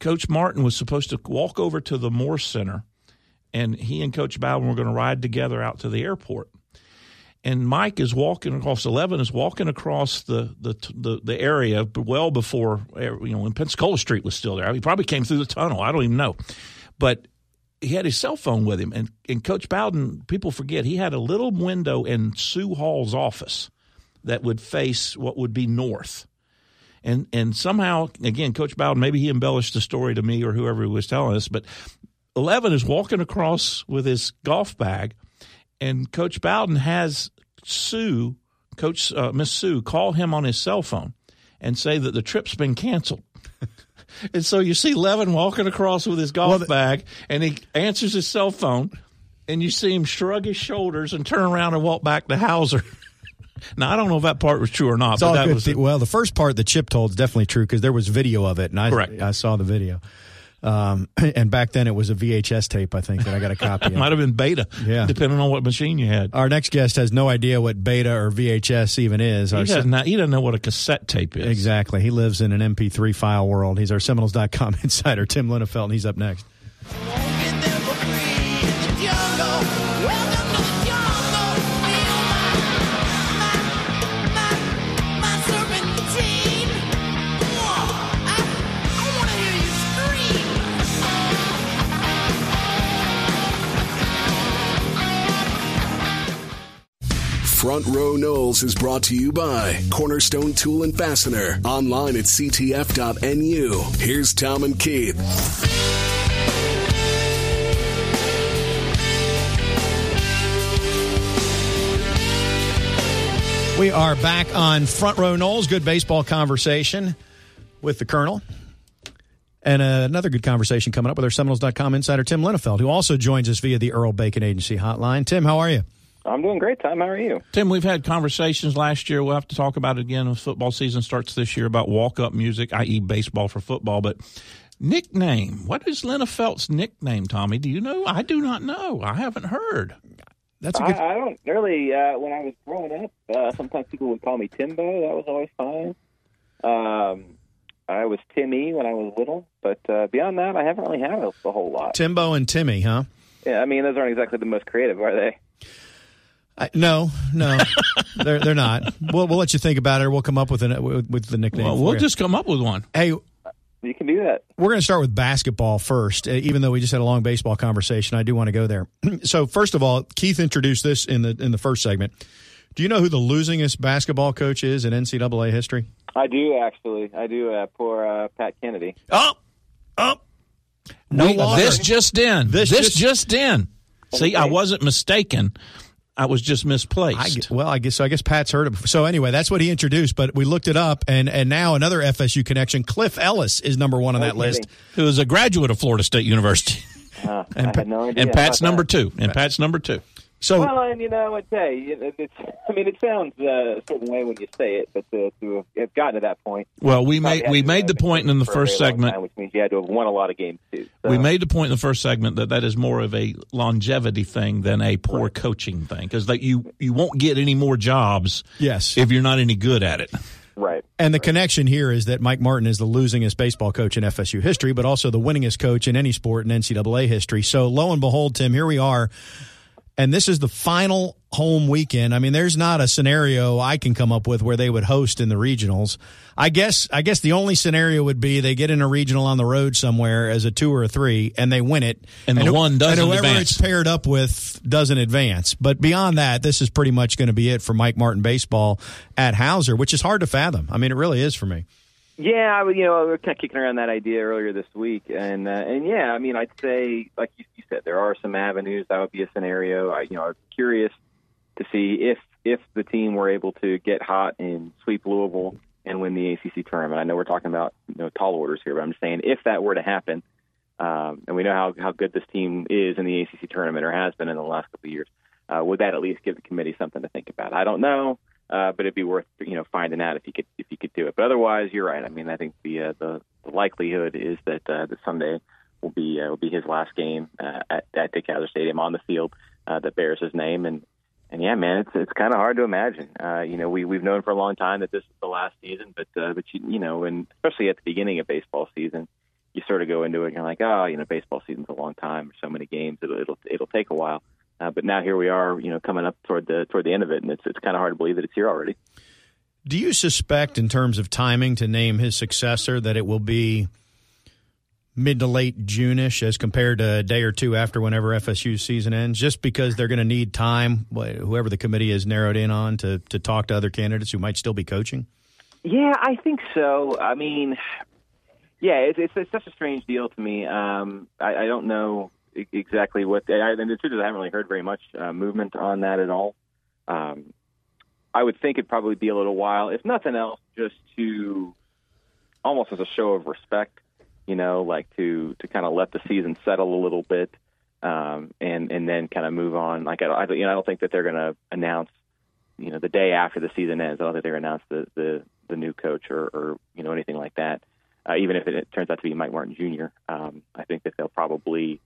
Coach Martin was supposed to walk over to the Moore Center, and he and Coach Bowden were going to ride together out to the airport. And Mike is walking across eleven, is walking across the the the, the area well before you know when Pensacola Street was still there. He probably came through the tunnel. I don't even know, but he had his cell phone with him, and and Coach Bowden, people forget he had a little window in Sue Hall's office that would face what would be north. And and somehow again, Coach Bowden, maybe he embellished the story to me or whoever was telling us, but Eleven is walking across with his golf bag, and Coach Bowden has Sue Coach uh, Miss Sue call him on his cell phone and say that the trip's been canceled. (laughs) and so you see Levin walking across with his golf
Well, the-
bag, and he answers his cell phone, and you see him shrug his shoulders and turn around and walk back to Howser. (laughs) now I don't know if that part was true or not,
It's
but
all
that
good.
was
The- well, the first part that Chip told is definitely true because there was video of it, and I,
Correct.
I saw the video. Um, (clears throat) and back then it was a VHS tape, I think, that I got a copy of.
It (laughs) might have been beta,
Yeah.
depending on what machine you had.
Our next guest has no idea what beta or VHS even is.
He
Our
doesn't, know, he doesn't know what a cassette tape is.
Exactly. He lives in an MP3 file world. He's our Seminoles.com (laughs) insider, Tim Linafelt, and he's up next.
Front Row Noles is brought to you by Cornerstone Tool and Fastener. Online at ctf.nu. Here's Tom and Keith.
We are back on Front Row Noles. Good baseball conversation with the Colonel. And uh, another good conversation coming up with our Seminoles.com insider, Tim Linafelt, who also joins us via the Earl Bacon Agency hotline. Tim, how are you?
I'm doing great, Tom. How are you?
Tim, we've had conversations last year. We'll have to talk about it again when football season starts this year about walk up music, i.e., baseball for football. But nickname, what is Linafelt's nickname, Tommy? Do you know? I do not know. I haven't heard.
That's a
I,
good.
I don't really. Uh, when I was growing up, uh, sometimes people would call me Timbo. That was always fine. Um, I was Timmy when I was little, but uh, beyond that, I haven't really had a, a whole lot.
Timbo and Timmy, huh?
Yeah, I mean, those aren't exactly the most creative, are they?
I, no, no, (laughs) they're they're not. We'll we'll let you think about it. or We'll come up with an, with, with the nickname.
Well, we'll
you.
just come up with one.
hey,
You can do that.
We're going to start with basketball first, uh, even though we just had a long baseball conversation. I do want to go there. (clears throat) so, first of all, Keith introduced this in the in the first segment. Do you know who the losingest basketball coach is in NCAA history?
I do actually. I do. Uh, poor uh, Pat Kennedy.
Oh, oh, no
We- this just in.
This
This,
just-
just, in. See, I wasn't mistaken. I was just
I,
misplaced.
gu- well, I guess so. I guess Pat's heard it. So anyway, that's what he introduced. But we looked it up, and and now another FSU connection. Cliff Ellis is number one on
No
that list.
Who is a graduate of Florida State University.
Uh,
And
I had no idea.
And Pat's number
that.
two. And Pat's number two.
So
Well, and you know, I'd say it, it's. I mean, it sounds uh, a certain way when you say it, but to, to have gotten to that point,
Well, we made we made the point in the first segment.
time, which means you had to have won a lot of games too. So.
We made the point in the first segment that that is more of a longevity thing than a poor coaching thing because that you you won't get any more jobs
yes,
if you're not any good at it.
right.
And the connection here is that Mike Martin is the losingest baseball coach in FSU history, but also the winningest coach in any sport in NCAA history. So lo and behold, Tim, here we are. And this is the final home weekend. I mean, there's not a scenario I can come up with where they would host in the regionals. I guess I guess the only scenario would be they get in a regional on the road somewhere as a two or a three and they win it.
And the
who-
one doesn't
and whoever
advance.
it's paired up with doesn't advance. But beyond that, this is pretty much going to be it for Mike Martin baseball at Howser, which is hard to fathom. I mean, it really is for me.
Yeah, I, you know, we were kind of kicking around that idea earlier this week, and uh, and yeah, I mean, I'd say, like you, you said, there are some avenues. That would be a scenario. I, you know, I'm curious to see if if the team were able to get hot and sweep Louisville and win the ACC tournament. I know we're talking about you know tall orders here, but I'm just saying if that were to happen, um, and we know how how good this team is in the ACC tournament or has been in the last couple of years, uh, would that at least give the committee something to think about? I don't know. Uh, but it'd be worth you know finding out if you could if you could do it. But otherwise, you're right. I mean, I think the uh, the, the likelihood is that uh, that Sunday will be uh, will be his last game uh, at, at Dick Howser Stadium on the field uh, that bears his name. And and yeah, man, it's it's kind of hard to imagine. Uh, you know, we we've known for a long time that this is the last season, but uh, but you, you know, and especially at the beginning of baseball season, you sort of go into it and you're like, oh, you know, baseball season's a long time, so many games, it'll it'll it'll take a while. Uh, but now here we are, you know, coming up toward the toward the end of it, and it's it's kind of hard to believe that it's here already.
Do you suspect, in terms of timing, to name his successor, that it will be mid to late June-ish as compared to a day or two after whenever FSU season ends? Just because they're going to need time, whoever the committee is narrowed in on, to to talk to other candidates who might still be coaching.
Yeah, I think so. I mean, yeah, it's it's, it's such a strange deal to me. Um, I, I don't know exactly what. I, and the truth is, I haven't really heard very much uh, movement on that at all. Um, I would think it'd probably be a little while, if nothing else, just to almost as a show of respect, you know, like to to kind of let the season settle a little bit, um, and and then kind of move on. Like I, I you know I don't think that they're going to announce, you know, the day after the season ends. I don't think they're going to announce the the the new coach or or you know anything like that. Uh, even if it, it turns out to be Mike Martin Jr., um, I think that they'll probably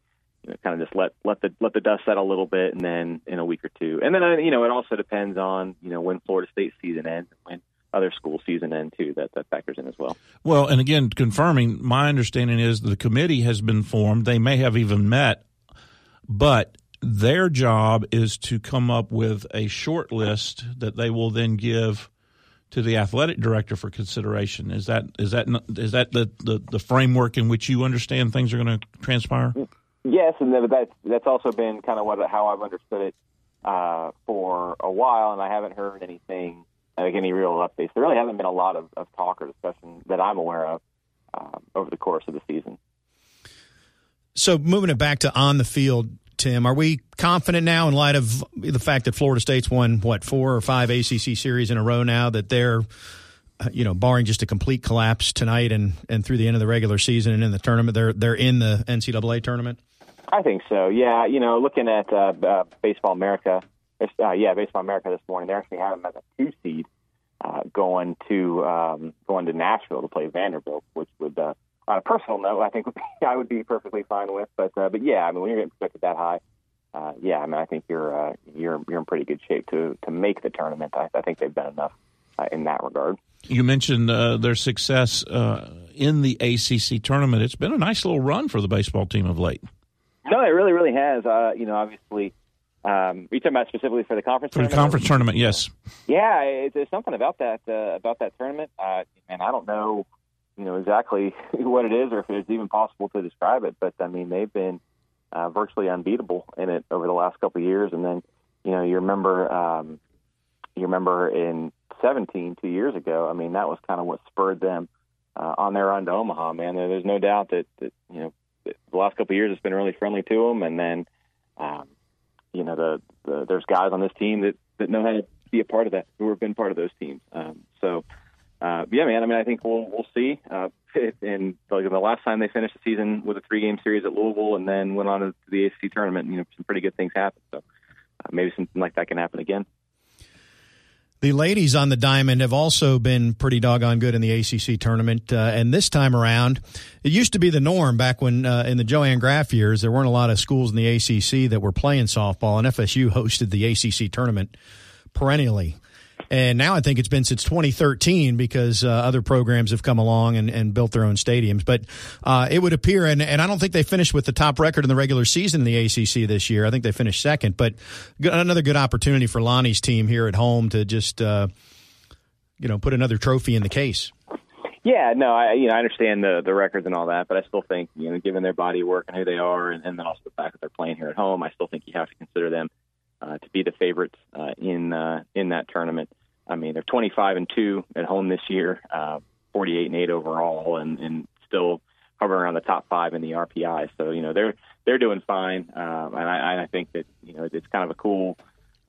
you know, kind of just let let the let the dust settle a little bit, and then in a week or two, and then uh, you know it also depends on you know when Florida State season ends, and when other school season end too. That that factors in as well.
Well, and again, confirming my understanding is the committee has been formed. They may have even met, but their job is to come up with a short list that they will then give to the athletic director for consideration. Is that is that is that the, the, the framework in which you understand things are going to transpire?
Yes, and that's that's also been kind of what how I've understood it uh, for a while, and I haven't heard anything like any real updates. There really haven't been a lot of, of talk or discussion that I'm aware of uh, over the course of the season.
So moving it back to on the field, Tim, are we confident now in light of the fact that Florida State's won what four or five ACC series in a row now that they're uh, you know, barring just a complete collapse tonight and, and through the end of the regular season and in the tournament, they're they're in the NCAA tournament.
I think so. Yeah, you know, looking at uh, uh, Baseball America, uh, yeah, Baseball America this morning, they actually have them as a two seed uh, going to um, going to Nashville to play Vanderbilt, which would, uh, on a personal note, I think would be, (laughs) I would be perfectly fine with. But uh, but yeah, I mean, when you're getting projected that high, uh, yeah, I mean, I think you're uh, you're you're in pretty good shape to to make the tournament. I, I think they've done enough uh, in that regard.
You mentioned uh, their success uh, in the ACC tournament. It's been a nice little run for the baseball team of late.
No, it really, really has. Uh, you know, obviously, um, are you talking about specifically for the conference?
For the
tournament?
conference tournament, yes.
Yeah, it, there's something about that uh, about that tournament, uh, and I don't know, you know, exactly (laughs) what it is or if it's even possible to describe it. But I mean, they've been uh, virtually unbeatable in it over the last couple of years. And then, you know, you remember, um, you remember in 17, two years ago. I mean, that was kind of what spurred them uh, on their run to Omaha. Man, there's no doubt that, that you know the last couple of years it's been really friendly to them, and then um, you know the, the there's guys on this team that that know how to be a part of that who have been part of those teams. Um, so uh, yeah, man. I mean, I think we'll we'll see. Uh, (laughs) and like the last time they finished the season with a three game series at Louisville, and then went on to the ACC tournament, you know, some pretty good things happened. So uh, maybe something like that can happen again.
The ladies on the diamond have also been pretty doggone good in the ACC tournament, uh, and this time around, it used to be the norm back when uh, in the JoAnne Graf years there weren't a lot of schools in the ACC that were playing softball, and FSU hosted the ACC tournament perennially. And now I think it's been since 2013 because uh, other programs have come along and, and built their own stadiums. But uh, it would appear, and, and I don't think they finished with the top record in the regular season in the ACC this year. I think they finished second. But good, another good opportunity for Lonni's team here at home to just, uh, you know, put another trophy in the case.
Yeah, no, I you know I understand the the records and all that, but I still think you know given their body work and who they are, and, and then also the fact that they're playing here at home, I still think you have to consider them uh, to be the favorites uh, in uh, in that tournament. I mean, they're 25 and two at home this year, uh, 48 and eight overall, and, and still hovering around the top five in the RPI. So you know they're they're doing fine, um, and I, I think that you know it's kind of a cool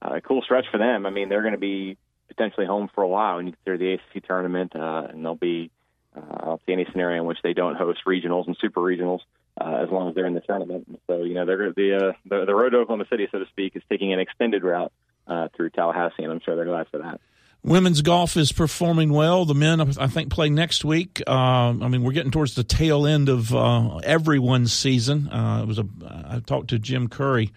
uh, a cool stretch for them. I mean, they're going to be potentially home for a while, and you consider the ACC tournament, uh, and they'll be. Uh, I don't see any scenario in which they don't host regionals and super regionals uh, as long as they're in the tournament. So you know they're the uh, the, the road to Oklahoma City, so to speak, is taking an extended route uh, through Tallahassee, and I'm sure they're glad for that.
Women's golf is performing well. The men, I think, play next week. Uh, I mean, we're getting towards the tail end of uh, everyone's season. Uh, it was a. I talked to Jim Curry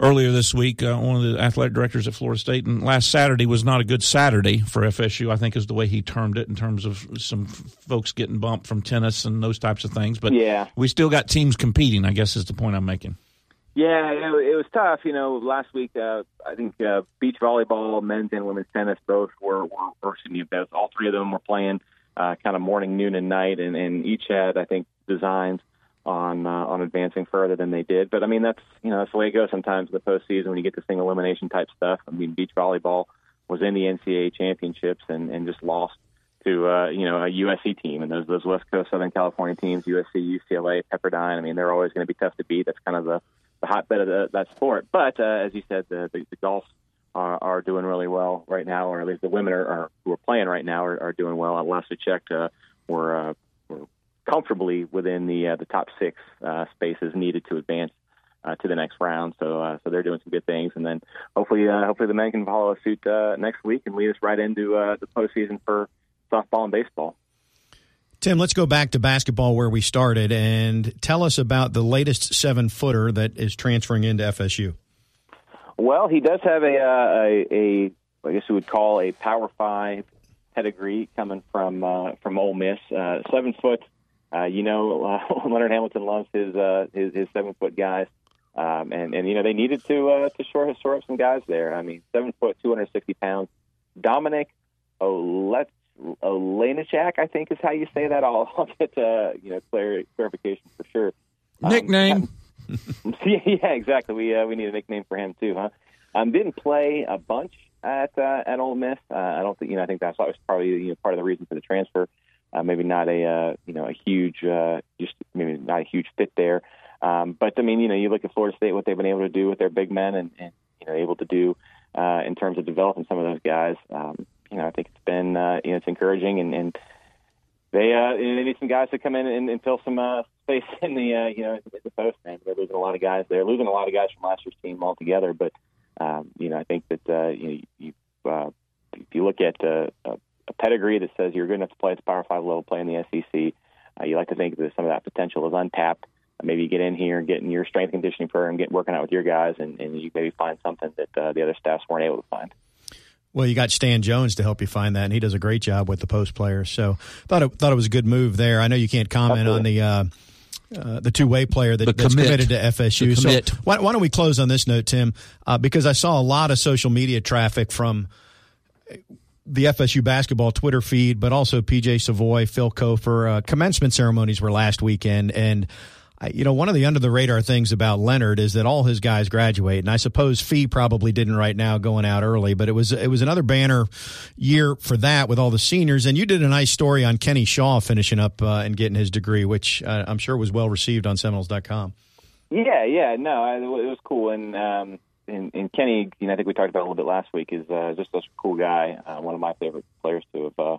earlier this week, uh, one of the athletic directors at Florida State, and last Saturday was not a good Saturday for FSU. I think is the way he termed it in terms of some folks getting bumped from tennis and those types of things. But
Yeah.
we still got teams competing. I guess is the point I'm making.
Yeah, it, it was tough. You know, last week uh, I think uh, beach volleyball, men's and women's tennis both were, were or excuse me, all three of them were playing uh, kind of morning, noon, and night, and, and each had I think designs on uh, on advancing further than they did. But I mean, that's you know that's the way it goes sometimes in the postseason when you get to single elimination type stuff. I mean, beach volleyball was in the NCAA championships and and just lost to uh, you know a USC team and those those West Coast Southern California teams, USC, UCLA, Pepperdine. I mean, they're always going to be tough to beat. That's kind of the, the hotbed of the, that sport. But uh, as you said, the, the, the golf are, are doing really well right now, or at least the women are, are who are playing right now are, are doing well. Last I checked, uh, we're, uh, comfortably within the uh, the top six uh, spaces needed to advance uh, to the next round. So uh, so they're doing some good things, and then hopefully uh, hopefully the men can follow suit uh, next week and lead us right into uh, the postseason for softball and baseball.
Tim, let's go back to basketball where we started and tell us about the latest seven footer that is transferring into FSU.
Well, he does have a, uh, a, a I guess we would call a Power Five pedigree coming from uh, from Ole Miss. Uh, seven foot, uh, you know, uh, (laughs) Leonard Hamilton loves his uh, his, his seven foot guys, um, and and you know they needed to uh, to shore shore up some guys there. I mean, seven foot, two hundred sixty pounds. Dominik Olet Olejniczak, I think is how you say that. I'll, (laughs) I'll get uh, you know clar- clarification for sure. Um,
Nickname.
yeah, (laughs) yeah, exactly. We uh, we need a nickname for him too, huh? Um, didn't play a bunch at uh, at Ole Miss. Uh, I don't think you know. I think that's probably you know part of the reason for the transfer. Uh, maybe not a uh, you know a huge uh, just maybe not a huge fit there. Um, but I mean, you know, you look at Florida State, what they've been able to do with their big men, and, and you know, able to do uh, in terms of developing some of those guys. Um, you know, I think it's been uh, you know it's encouraging, and, and they uh, they need some guys to come in and, and fill some uh, space (laughs) in the uh, you know in the post. Man, they're losing a lot of guys. They're losing a lot of guys from last year's team altogether. But um, you know, I think that uh, you know, you uh, if you look at uh, a, a pedigree that says you're good enough to play at the Power Five level, play in the SEC, uh, you like to think that some of that potential is untapped. Uh, Maybe you get in here and get in your strength conditioning program, get working out with your guys, and, and you maybe find something that uh, the other staffs weren't able to find.
Well, you got Stan Jones to help you find that, and he does a great job with the post players. So thought it, thought it was a good move there. I know you can't comment on the uh, uh, the two way player that,
The
that's committed to FSU. So why, why don't we close on this note, Tim? Uh, because I saw a lot of social media traffic from the FSU basketball Twitter feed, but also PJ Savoy, Phil Cofer. Uh, commencement ceremonies were last weekend, and you know one of the under the radar things about Leonard is that all his guys graduate, and I suppose Fee probably didn't right now going out early, but it was it was another banner year for that with all the seniors. And you did a nice story on Kenny Shaw finishing up uh, and getting his degree, which uh, I'm sure was well received on Seminoles.com.
Yeah, yeah, no, I, it was cool, and um, and, and Kenny, you know, I think we talked about a little bit last week, is uh, just such a cool guy, uh, one of my favorite players to have uh,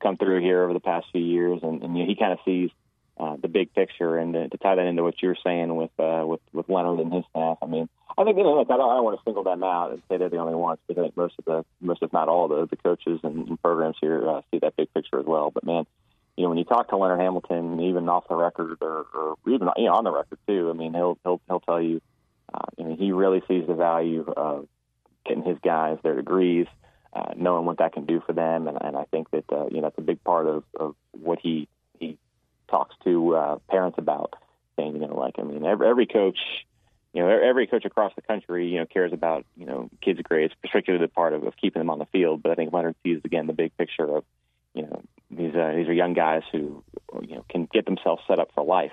come through here over the past few years, and, and you know, he kind of sees uh, the big picture, and to, to tie that into what you were saying with uh, with with Leonard and his staff. I mean, I think you know, look, I don't, I don't want to single them out and say they're the only ones, because I think most of the most, if not all, the the coaches and, and programs here uh, see that big picture as well. But man, you know, when you talk to Leonard Hamilton, even off the record or, or even you know, on the record too, I mean, he'll he'll he'll tell you, uh, I mean, he really sees the value of getting his guys their degrees, uh, knowing what that can do for them, and, and I think that uh, you know that's a big part of, of what he he talks to uh, parents about, saying you know like I mean every every coach. You know, every coach across the country, you know, cares about you know kids' grades, particularly the part of, of keeping them on the field. But I think Leonard sees again the big picture of, you know, these uh, these are young guys who you know can get themselves set up for life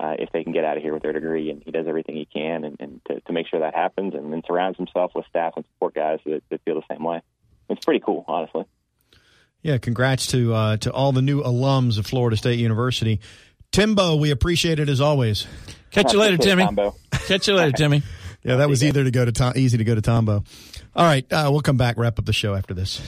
uh, if they can get out of here with their degree. And he does everything he can and, and to, to make sure that happens, and then surrounds himself with staff and support guys that, that feel the same way. It's pretty cool, honestly.
Yeah, congrats to uh, to all the new alums of Florida State University. Timbo, we appreciate it as always.
Catch you later, Timmy. Catch you later, Timmy. (laughs)
Yeah, that was either to go to Tom, easy to go to Tombo. All right, uh, we'll come back, wrap up the show after this.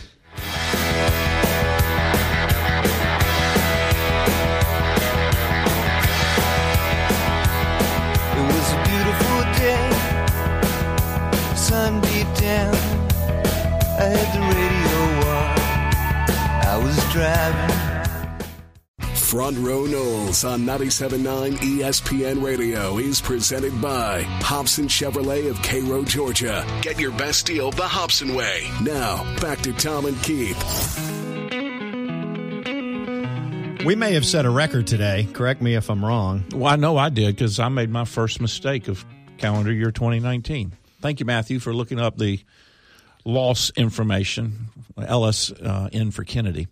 Driving.
Front Row Noles on 97.9 ESPN Radio is presented by Hobson Chevrolet of Cairo, Georgia. Get your best deal the Hobson way. Now, back to Tom and Keith.
We may have set a record today. Correct me if I'm wrong.
Well, I know I did because I made my first mistake of calendar year 2019. Thank you, Matthew, for looking up the loss information. Ellis uh, in for Kennedy.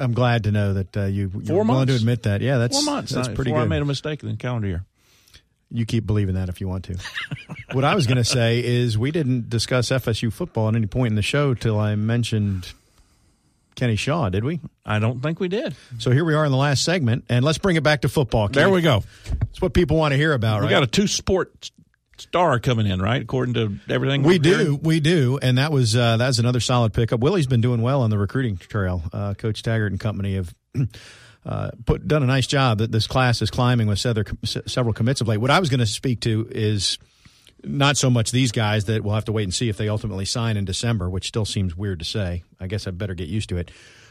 I'm glad to know that uh, you, you're
Four
willing to admit that. Yeah, that's
Four months.
That's
uh,
pretty good.
I made a mistake in the calendar year.
you keep believing that if you want to. (laughs) what I was going to say is we didn't discuss FSU football at any point in the show till I mentioned Kenny Shaw, did we?
I don't think we did.
So here we are in the last segment, and let's bring it back to football.
There we go.
It's what people want to hear about,
We
right?
got a two sport star coming in, right? According to everything
We
we're hearing.
do, we do, and that was uh, that's another solid pickup. Willie's been doing well on the recruiting trail. Uh, Coach Taggart and company have (clears throat) uh, put done a nice job. That this class is climbing with several, several commits of late. What I was going to speak to is not so much these guys that we'll have to wait and see if they ultimately sign in December, which still seems weird to say. I guess I better get used to it.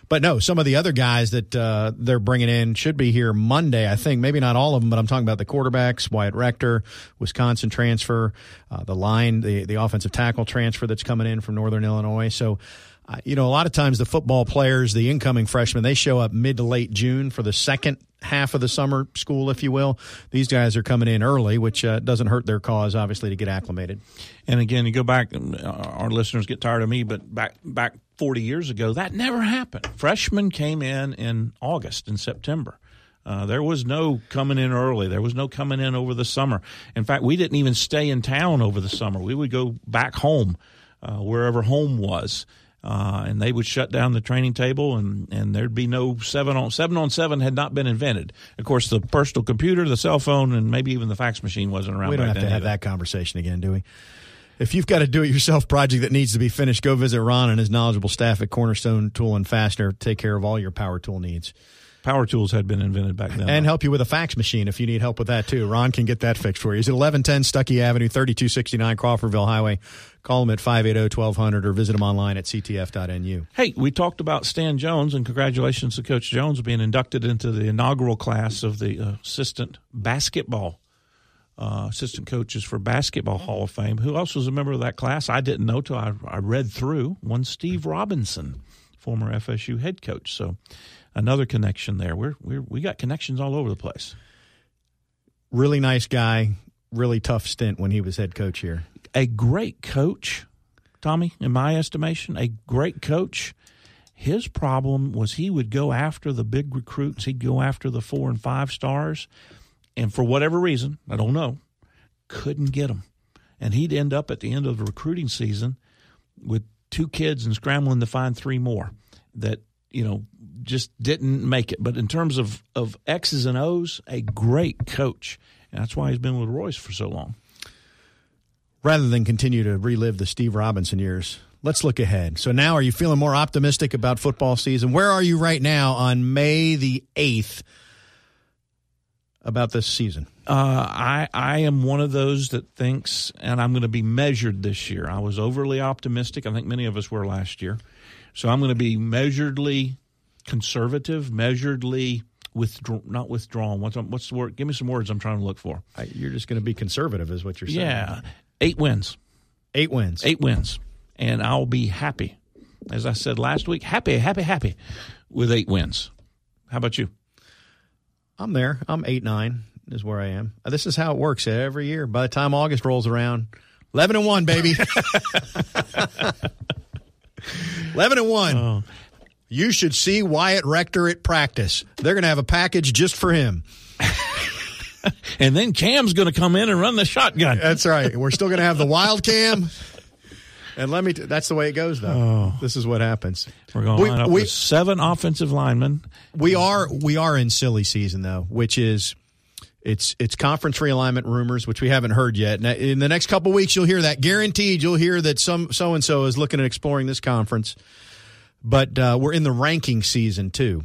But no, some of the other guys that uh, they're bringing in should be here Monday. I think maybe not all of them, but I'm talking about the quarterbacks: Wyatt Rector, Wisconsin transfer, uh, the line, the the offensive tackle transfer that's coming in from Northern Illinois. So. Uh, you know, a lot of times the football players, the incoming freshmen, they show up mid to late June for the second half of the summer school, if you will. These guys are coming in early, which uh, doesn't hurt their cause, obviously, to get acclimated.
And again, you go back. uh, Our listeners get tired of me, but back back forty years ago, that never happened. Freshmen came in in August and September. Uh, there was no coming in early. There was no coming in over the summer. In fact, we didn't even stay in town over the summer. We would go back home, uh, wherever home was. Uh, and they would shut down the training table, and, and there'd be no seven on seven on seven had not been invented. Of course, the personal computer, the cell phone, and maybe even the fax machine wasn't around.
We don't
back
have to have
either.
that conversation again, do we? If you've got a do it yourself project that needs to be finished, go visit Ron and his knowledgeable staff at Cornerstone Tool and Fastener. Take care of all your power tool needs.
Power tools had been invented back then.
And help you with a fax machine if you need help with that too. Ron can get that fixed for you. He's at 1110 Stuckey Avenue, 3269 Crawfordville Highway. Call him at 580-1200 or visit him online at ctf.nu.
Hey, we talked about Stan Jones, and congratulations to Coach Jones being inducted into the inaugural class of the uh, assistant basketball uh, assistant coaches for basketball Hall of Fame. Who else was a member of that class? I didn't know till I, I read through. One Steve Robinson, former FSU head coach. So another connection there. We're, we're we got connections all over the place.
Really nice guy. Really tough stint when he was head coach here.
a great coach, Tommy, in my estimation, a great coach. His problem was he would go after the big recruits, he'd go after the four and five stars, and for whatever reason, I don't know, couldn't get him. And he'd end up at the end of the recruiting season with two kids and scrambling to find three more that, you know, just didn't make it. But in terms of, of X's and O's, a great coach. And that's why he's been with Roy's for so long.
rather than continue to relive the Steve Robinson years, let's look ahead. So now, are you feeling more optimistic about football season? Where are you right now on May the eighth about this season?
Uh, I I am one of those that thinks, and I'm going to be measured this year. I was overly optimistic. I think many of us were last year, so I'm going to be measuredly conservative, measuredly withdraw, not withdrawn. What's what's the word? Give me some words. I'm trying to look for.
I- You're just going to be conservative, is what you're saying.
Yeah, eight wins,
eight wins.
eight wins, and I'll be happy. As I said last week, happy, happy, happy with eight wins. How about you?
I'm there. I'm eight nine is where I am. This is how it works every year. By the time August rolls around, eleven and one, baby. (laughs) eleven and one. Oh. You should see Wyatt Rector at practice. They're going to have a package just for him. (laughs)
And then Cam's going to come in and run the shotgun.
That's right. We're still going to have the wild cam. And let me. T- that's the way it goes, though. This is what happens.
We're going to
We-
line up
we-
with seven offensive linemen.
We are we are in silly season though, which is it's it's conference realignment rumors, which we haven't heard yet. Now, In the next couple weeks, you'll hear that. Guaranteed, you'll hear that some so and so is looking at exploring this conference. But uh, we're in the ranking season too,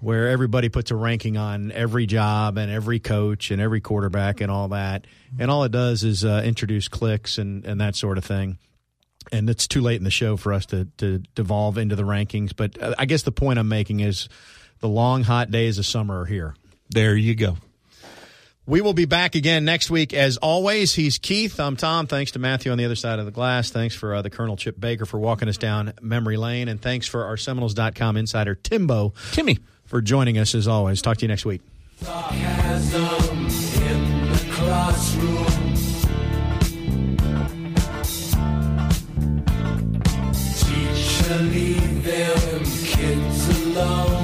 where everybody puts a ranking on every job and every coach and every quarterback and all that, and all it does is uh, introduce clicks and and that sort of thing and it's too late in the show for us to to devolve into the rankings. But uh, I guess the point I'm making is the long hot days of summer are here.
There you go.
We will be back again next week. As always, he's Keith. I'm Tom. Thanks to Matthew on the other side of the glass. Thanks for uh, the Colonel Chip Baker for walking us down memory lane. And thanks for our Seminoles.com insider, Timbo,
Timmy.
for joining us as always. Talk to you next week.
Teacher, leave them kids alone.